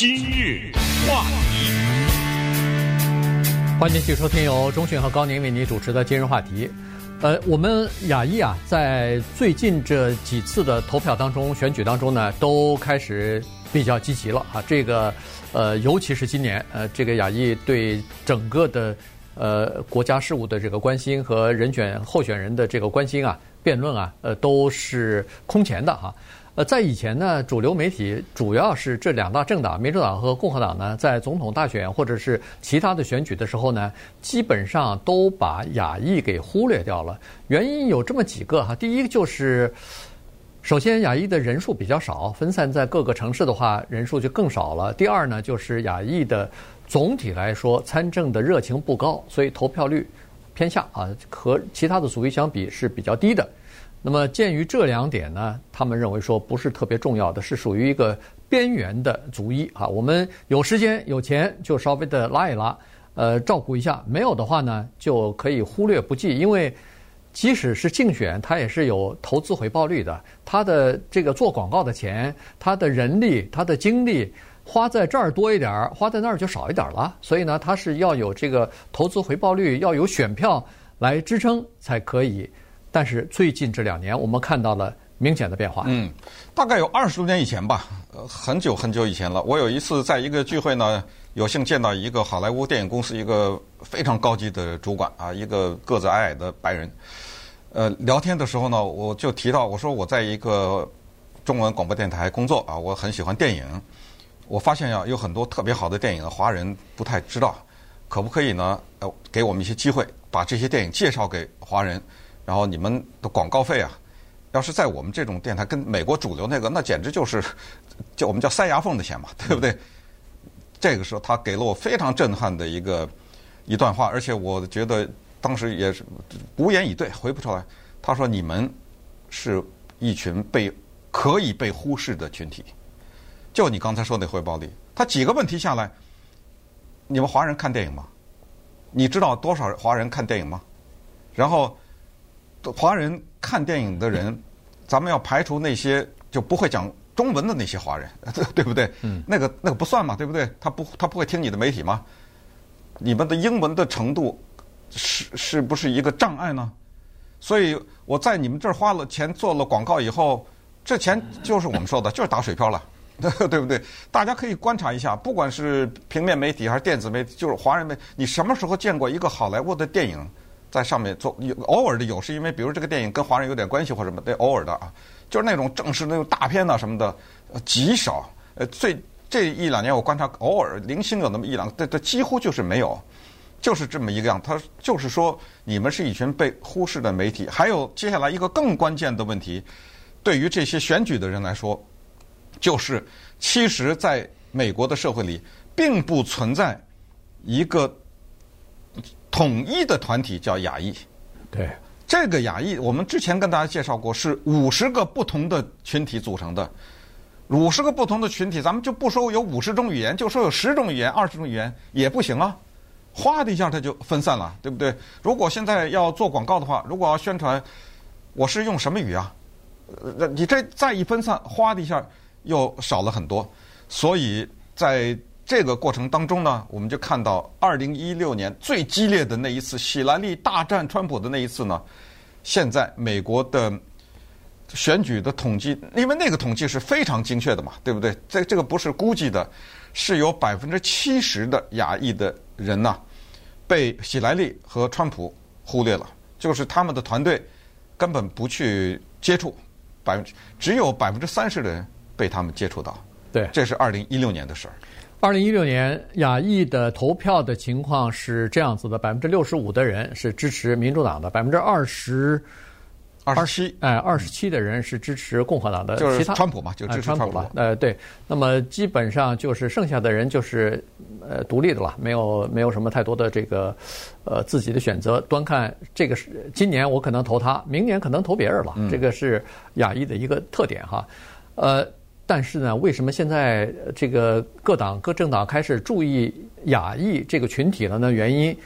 今日话题，欢迎继续收听由钟讯和高宁为您主持的今日话题。呃，我们亚裔啊，在最近这几次的投票当中、选举当中呢，都开始比较积极了啊。这个呃，尤其是今年，呃，这个亚裔对整个的呃国家事务的这个关心和人选候选人的这个关心啊、辩论啊，呃，都是空前的哈、在以前呢，主流媒体主要是这两大政党，民主党和共和党呢，在总统大选或者是其他的选举的时候呢，基本上都把亚裔给忽略掉了。原因有这么几个哈，第一就是，首先亚裔的人数比较少，分散在各个城市的话，人数就更少了。第二呢，就是亚裔的总体来说参政的热情不高，所以投票率偏下啊，和其他的族裔相比是比较低的。那么，鉴于这两点呢，他们认为说不是特别重要的，是属于一个边缘的族裔啊。我们有时间有钱就稍微的拉一拉，呃，照顾一下；没有的话呢，就可以忽略不计。因为即使是竞选，它也是有投资回报率的。它的这个做广告的钱，它的人力、它的精力花在这儿多一点儿，花在那儿就少一点儿了。所以呢，它是要有这个投资回报率，要有选票来支撑才可以。但是最近这两年，我们看到了明显的变化。嗯，大概有二十多年以前吧，呃，很久很久以前了。我有一次在一个聚会呢，有幸见到一个好莱坞电影公司一个非常高级的主管啊，一个个子矮矮的白人。呃，聊天的时候呢，我就提到我说我在一个中文广播电台工作啊，我很喜欢电影。我发现呀，有很多特别好的电影，华人不太知道，可不可以呢？呃，给我们一些机会，把这些电影介绍给华人。然后你们的广告费啊，要是在我们这种电台跟美国主流那个，那简直就是，就我们叫塞牙缝的钱嘛，对不对？这个时候他给了我非常震撼的一个一段话，而且我觉得当时也是无言以对，回不出来。他说：“你们是一群被可以被忽视的群体。”就你刚才说那回报率，他几个问题下来，你们华人看电影吗？你知道多少华人看电影吗？然后。华人看电影的人，咱们要排除那些就不会讲中文的那些华人，对不对？嗯，那个那个不算嘛，对不对？他不他不会听你的媒体吗？你们的英文的程度是是不是一个障碍呢？所以我在你们这儿花了钱做了广告以后，这钱就是我们说的，就是打水漂了，对不对？大家可以观察一下，不管是平面媒体还是电子媒体，就是华人媒体，你什么时候见过一个好莱坞的电影？在上面做有偶尔的有，是因为比如这个电影跟华人有点关系或什么，对，偶尔的啊，就是那种正式那种大片呐什么的，极少。呃，最这一两年我观察，偶尔零星有那么一两，这这几乎就是没有，就是这么一个样。他就是说，你们是一群被忽视的媒体。还有接下来一个更关键的问题，对于这些选举的人来说，就是其实在美国的社会里，并不存在一个。统一的团体叫亚裔，对这个亚裔，我们之前跟大家介绍过，是五十个不同的群体组成的。五十个不同的群体，咱们就不说有五十种语言，就说有十种语言、二十种语言也不行啊！哗的一下，它就分散了，对不对？如果现在要做广告的话，如果要宣传，我是用什么语啊？呃，你这再一分散，哗的一下又少了很多。所以在这个过程当中呢，我们就看到二零一六年最激烈的那一次，希拉利大战川普的那一次呢。现在美国的选举的统计，因为那个统计是非常精确的嘛，对不对？这这个不是估计的，是有百分之七十的亚裔的人呢，被希拉利和川普忽略了，就是他们的团队根本不去接触，百分之只有百分之三十的人被他们接触到。对，这是二零一六年的事儿。二零一六年亚裔的投票的情况是这样子的：百分之六十五的人是支持民主党的，百分之二十二十七，哎，二十七的人是支持共和党的。就是川普嘛，就支持川普了。呃，对。那么基本上就是剩下的人就是呃独立的了，没有没有什么太多的这个呃自己的选择。端看这个是今年我可能投他，明年可能投别人了。这个是亚裔的一个特点哈。呃。但是呢，为什么现在这个各党各政党开始注意亚裔这个群体了呢？原因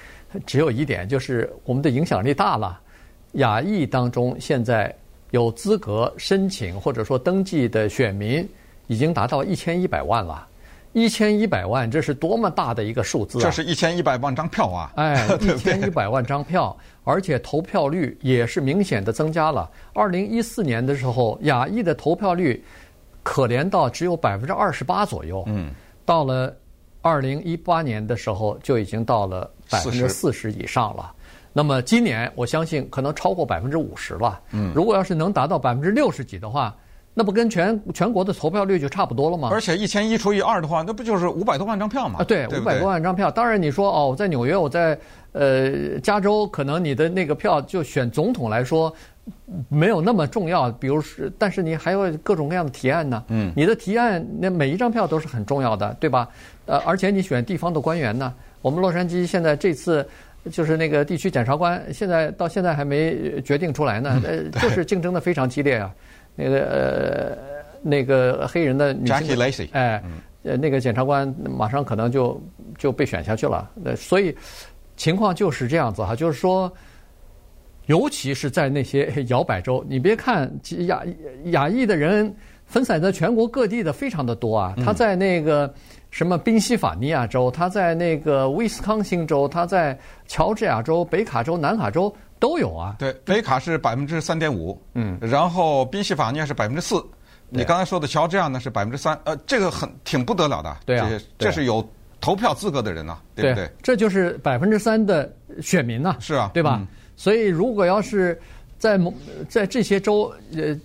只有一点，就是我们的影响力大了。亚裔当中现在有资格申请或者说登记的选民已经达到一千一百万了。一千一百万，这是多么大的一个数字啊！这是一千一百万张票啊！哎，一千一百万张票，而且投票率也是明显的增加了。二零一四年的时候，亚裔的投票率可怜到只有百分之二十八左右。嗯，到了二零一八年的时候，就已经到了百分之四十以上了。那么今年，我相信可能超过百分之五十了。嗯，如果要是能达到百分之六十几的话，那不跟全全国的投票率就差不多了吗？而且一千一除以二的话，那不就是五百多万张票吗？啊，对，五百多万张票。当然你说哦，我在纽约，我在呃加州，可能你的那个票就选总统来说没有那么重要。比如是，但是你还有各种各样的提案呢。嗯，你的提案那每一张票都是很重要的，对吧？呃，而且你选地方的官员呢，我们洛杉矶现在这次。就是那个地区检察官，现在到现在还没决定出来呢。呃，就是竞争的非常激烈啊。那个呃，那个黑人的女性哎，呃，那个检察官马上可能就就被选下去了。呃，所以情况就是这样子哈，就是说，尤其是在那些 摇摆州，你别看亚亚裔的人分散在全国各地的非常的多啊，他在那个。什么宾夕法尼亚州，他在那个威斯康星州，他在乔治亚州、北卡州、南卡州都有啊。对，北卡是百分之三点五，嗯，然后宾夕法尼亚是百分之四，你刚才说的乔治亚呢是百分之三，呃，这个很挺不得了的。对啊，这是有投票资格的人呐，对不对？这就是百分之三的选民呐。是啊，对吧？所以如果要是。在某在这些州，呃，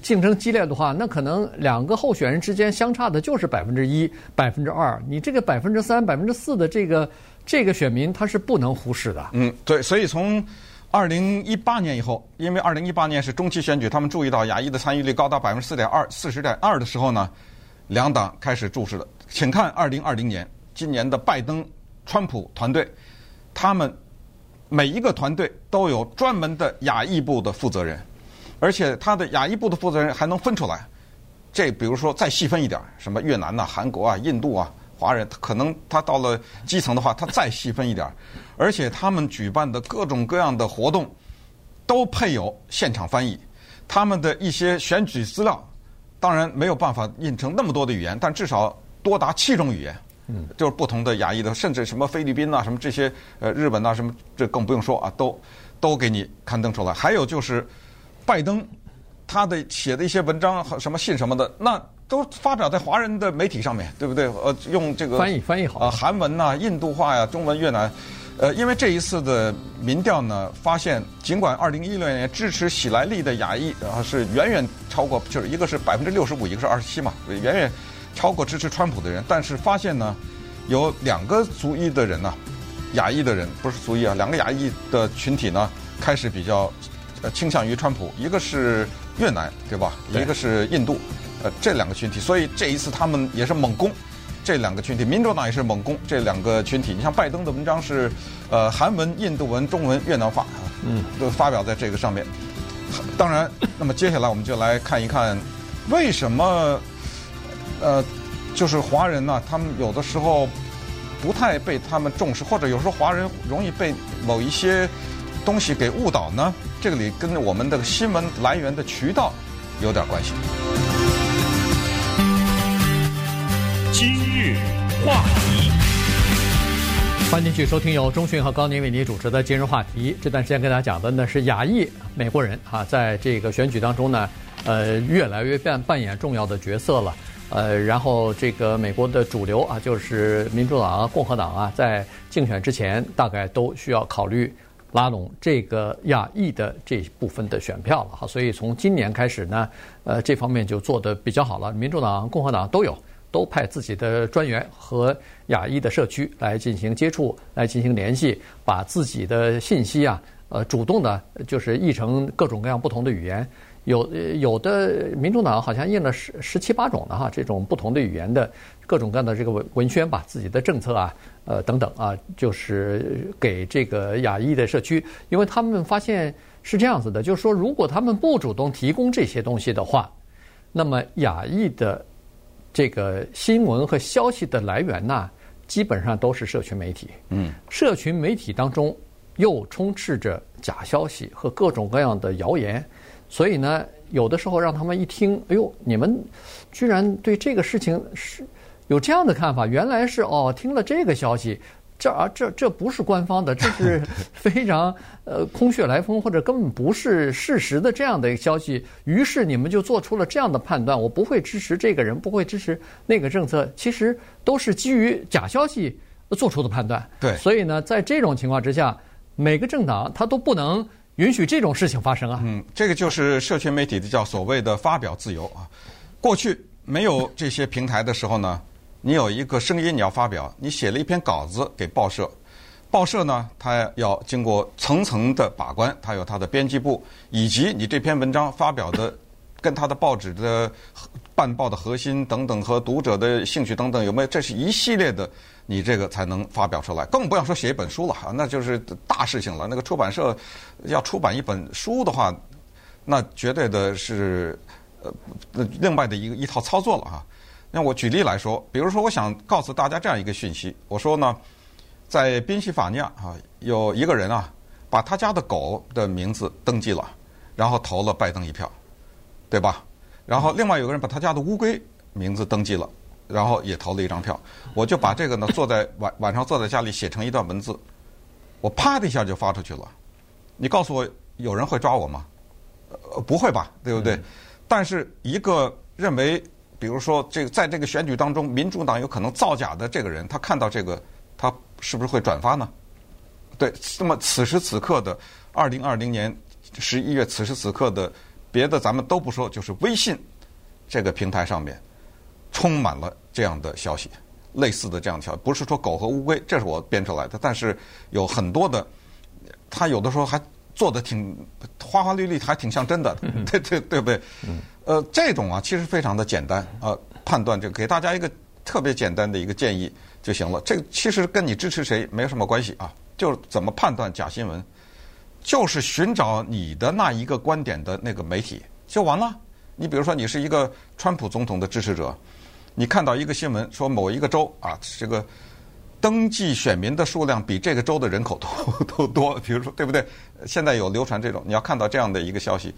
竞争激烈的话，那可能两个候选人之间相差的就是百分之一、百分之二。你这个百分之三、百分之四的这个这个选民，他是不能忽视的。嗯，对。所以从二零一八年以后，因为二零一八年是中期选举，他们注意到亚裔的参与率高达百分之四点二、四十点二的时候呢，两党开始注视了。请看二零二零年，今年的拜登、川普团队，他们。每一个团队都有专门的亚裔部的负责人，而且他的亚裔部的负责人还能分出来。这比如说再细分一点，什么越南呐、韩国啊、印度啊、华人，可能他到了基层的话，他再细分一点。而且他们举办的各种各样的活动都配有现场翻译。他们的一些选举资料，当然没有办法印成那么多的语言，但至少多达七种语言。嗯，就是不同的亚裔的，甚至什么菲律宾啊，什么这些呃日本啊，什么这更不用说啊，都都给你刊登出来。还有就是拜登他的写的一些文章和什么信什么的，那都发表在华人的媒体上面，对不对？呃，用这个翻译翻译好啊，韩文呐、印度话呀、中文、越南，呃，因为这一次的民调呢，发现尽管二零一六年支持喜来利的亚裔啊是远远超过，就是一个是百分之六十五，一个是二十七嘛，远远。超过支持川普的人，但是发现呢，有两个族裔的人呢，亚裔的人不是族裔啊，两个亚裔的群体呢，开始比较呃倾向于川普，一个是越南，对吧？一个是印度，呃，这两个群体，所以这一次他们也是猛攻这两个群体，民主党也是猛攻这两个群体。你像拜登的文章是呃韩文、印度文、中文、越南话，嗯，都发表在这个上面。当然，那么接下来我们就来看一看为什么。呃，就是华人呢，他们有的时候不太被他们重视，或者有时候华人容易被某一些东西给误导呢。这个里跟我们的新闻来源的渠道有点关系。今日话题，欢迎继续收听由钟讯和高宁为您主持的今日话题。这段时间跟大家讲的呢是亚裔美国人啊，在这个选举当中呢，呃，越来越扮扮演重要的角色了。呃，然后这个美国的主流啊，就是民主党啊、共和党啊，在竞选之前，大概都需要考虑拉拢这个亚裔的这部分的选票了哈。所以从今年开始呢，呃，这方面就做得比较好了。民主党、共和党都有，都派自己的专员和亚裔的社区来进行接触，来进行联系，把自己的信息啊，呃，主动的，就是译成各种各样不同的语言。有有的民主党好像印了十十七八种的哈，这种不同的语言的各种各样的这个文文宣吧，自己的政策啊，呃等等啊，就是给这个亚裔的社区，因为他们发现是这样子的，就是说如果他们不主动提供这些东西的话，那么亚裔的这个新闻和消息的来源呢，基本上都是社群媒体。嗯，社群媒体当中又充斥着假消息和各种各样的谣言。所以呢，有的时候让他们一听，哎呦，你们居然对这个事情是有这样的看法，原来是哦，听了这个消息。这啊，这这不是官方的，这是 非常呃空穴来风或者根本不是事实的这样的一个消息。于是你们就做出了这样的判断：我不会支持这个人，不会支持那个政策。其实都是基于假消息做出的判断。对，所以呢，在这种情况之下，每个政党他都不能允许这种事情发生啊。嗯，这个就是社群媒体的叫所谓的发表自由啊。过去没有这些平台的时候呢。你有一个声音，你要发表，你写了一篇稿子给报社，报社呢，它要经过层层的把关，它有它的编辑部，以及你这篇文章发表的跟它的报纸的办报的核心等等和读者的兴趣等等有没有，这是一系列的，你这个才能发表出来。更不要说写一本书了哈，那就是大事情了。那个出版社要出版一本书的话，那绝对的是呃另外的一个一套操作了哈。那我举例来说，比如说，我想告诉大家这样一个讯息：我说呢，在宾夕法尼亚啊，有一个人啊，把他家的狗的名字登记了，然后投了拜登一票，对吧？然后另外有个人把他家的乌龟名字登记了，然后也投了一张票。我就把这个呢，坐在晚晚上坐在家里写成一段文字，我啪的一下就发出去了。你告诉我，有人会抓我吗？呃，不会吧，对不对？但是一个认为。比如说，这个在这个选举当中，民主党有可能造假的这个人，他看到这个，他是不是会转发呢？对，那么此时此刻的二零二零年十一月，此时此刻的别的咱们都不说，就是微信这个平台上面充满了这样的消息，类似的这样的消息，不是说狗和乌龟，这是我编出来的，但是有很多的，他有的时候还做的挺花花绿绿，还挺像真的，对对对不对？呃，这种啊，其实非常的简单，呃，判断就给大家一个特别简单的一个建议就行了。这个其实跟你支持谁没有什么关系啊，就是怎么判断假新闻，就是寻找你的那一个观点的那个媒体就完了。你比如说，你是一个川普总统的支持者，你看到一个新闻说某一个州啊，这个登记选民的数量比这个州的人口都 都多，比如说对不对？现在有流传这种，你要看到这样的一个消息。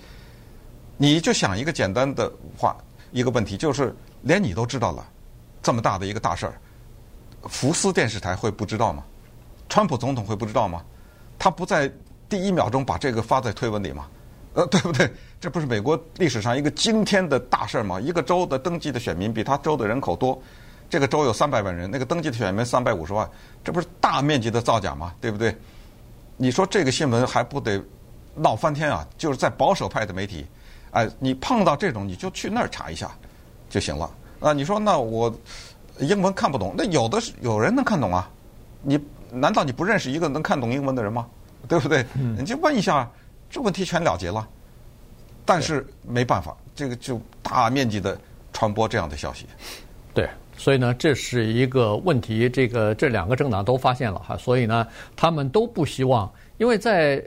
你就想一个简单的话，一个问题就是，连你都知道了，这么大的一个大事儿，福斯电视台会不知道吗？川普总统会不知道吗？他不在第一秒钟把这个发在推文里吗？呃，对不对？这不是美国历史上一个惊天的大事儿吗？一个州的登记的选民比他州的人口多，这个州有三百万人，那个登记的选民三百五十万，这不是大面积的造假吗？对不对？你说这个新闻还不得闹翻天啊？就是在保守派的媒体。哎，你碰到这种你就去那儿查一下就行了。啊，你说那我英文看不懂，那有的是有人能看懂啊。你难道你不认识一个能看懂英文的人吗？对不对？你就问一下，这问题全了结了。但是没办法，这个就大面积的传播这样的消息。对，所以呢，这是一个问题。这个这两个政党都发现了哈，所以呢，他们都不希望，因为在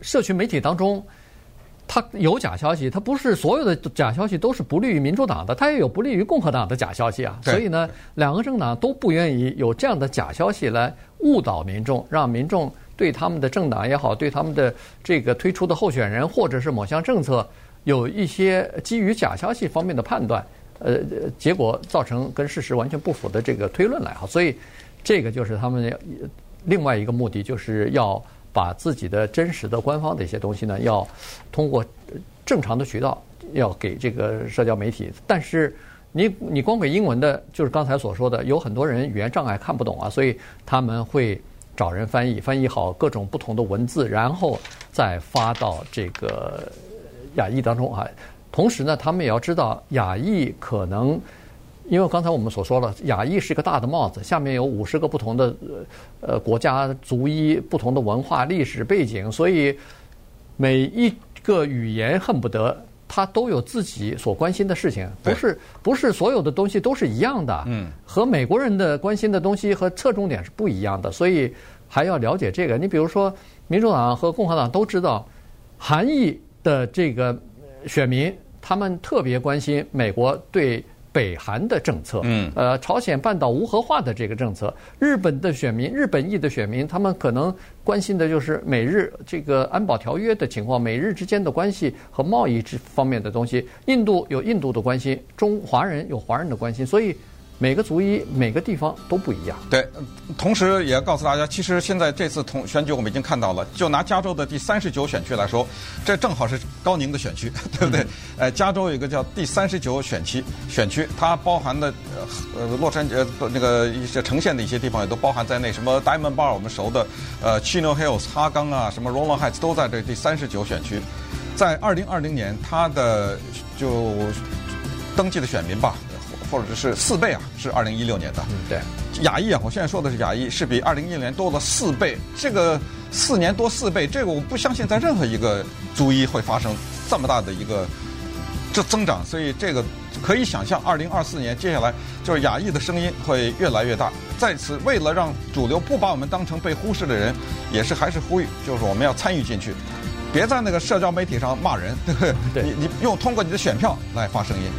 社区媒体当中。它有假消息，它不是所有的假消息都是不利于民主党的，它也有不利于共和党的假消息啊。所以呢，两个政党都不愿意有这样的假消息来误导民众，让民众对他们的政党也好，对他们的这个推出的候选人或者是某项政策有一些基于假消息方面的判断，呃，结果造成跟事实完全不符的这个推论来哈。所以这个就是他们另外一个目的，就是要。把自己的真实的官方的一些东西呢，要通过正常的渠道要给这个社交媒体。但是你你光给英文的，就是刚才所说的，有很多人语言障碍看不懂啊，所以他们会找人翻译，翻译好各种不同的文字，然后再发到这个雅裔当中啊。同时呢，他们也要知道雅裔可能。因为刚才我们所说了，雅裔是一个大的帽子，下面有五十个不同的呃国家族裔、不同的文化历史背景，所以每一个语言恨不得它都有自己所关心的事情，不是不是所有的东西都是一样的。嗯，和美国人的关心的东西和侧重点是不一样的，所以还要了解这个。你比如说，民主党和共和党都知道，韩裔的这个选民，他们特别关心美国对。北韩的政策，嗯，呃，朝鲜半岛无核化的这个政策，日本的选民，日本裔的选民，他们可能关心的就是美日这个安保条约的情况，美日之间的关系和贸易这方面的东西。印度有印度的关心，中华人有华人的关心，所以每个族裔、每个地方都不一样。对，同时也要告诉大家，其实现在这次同选举我们已经看到了，就拿加州的第三十九选区来说，这正好是高宁的选区，对不对？嗯、呃，加州有一个叫第三十九选区，选区它包含的呃呃洛杉矶呃那个一些城县的一些地方也都包含在内，什么 Diamond Bar 我们熟的，呃 Chino Hills 哈冈啊，什么 Rowland Heights 都在这第三十九选区，在二零二零年它的就登记的选民吧。或者是四倍啊，是二零一六年的。嗯，对。亚裔啊，我现在说的是亚裔，是比二零一六年多了四倍。这个四年多四倍，这个我不相信在任何一个族裔会发生这么大的一个这增长。所以这个可以想象，二零二四年接下来就是亚裔的声音会越来越大。在此，为了让主流不把我们当成被忽视的人，也是还是呼吁，就是我们要参与进去，别在那个社交媒体上骂人，对不对？对。你你用通过你的选票来发声音。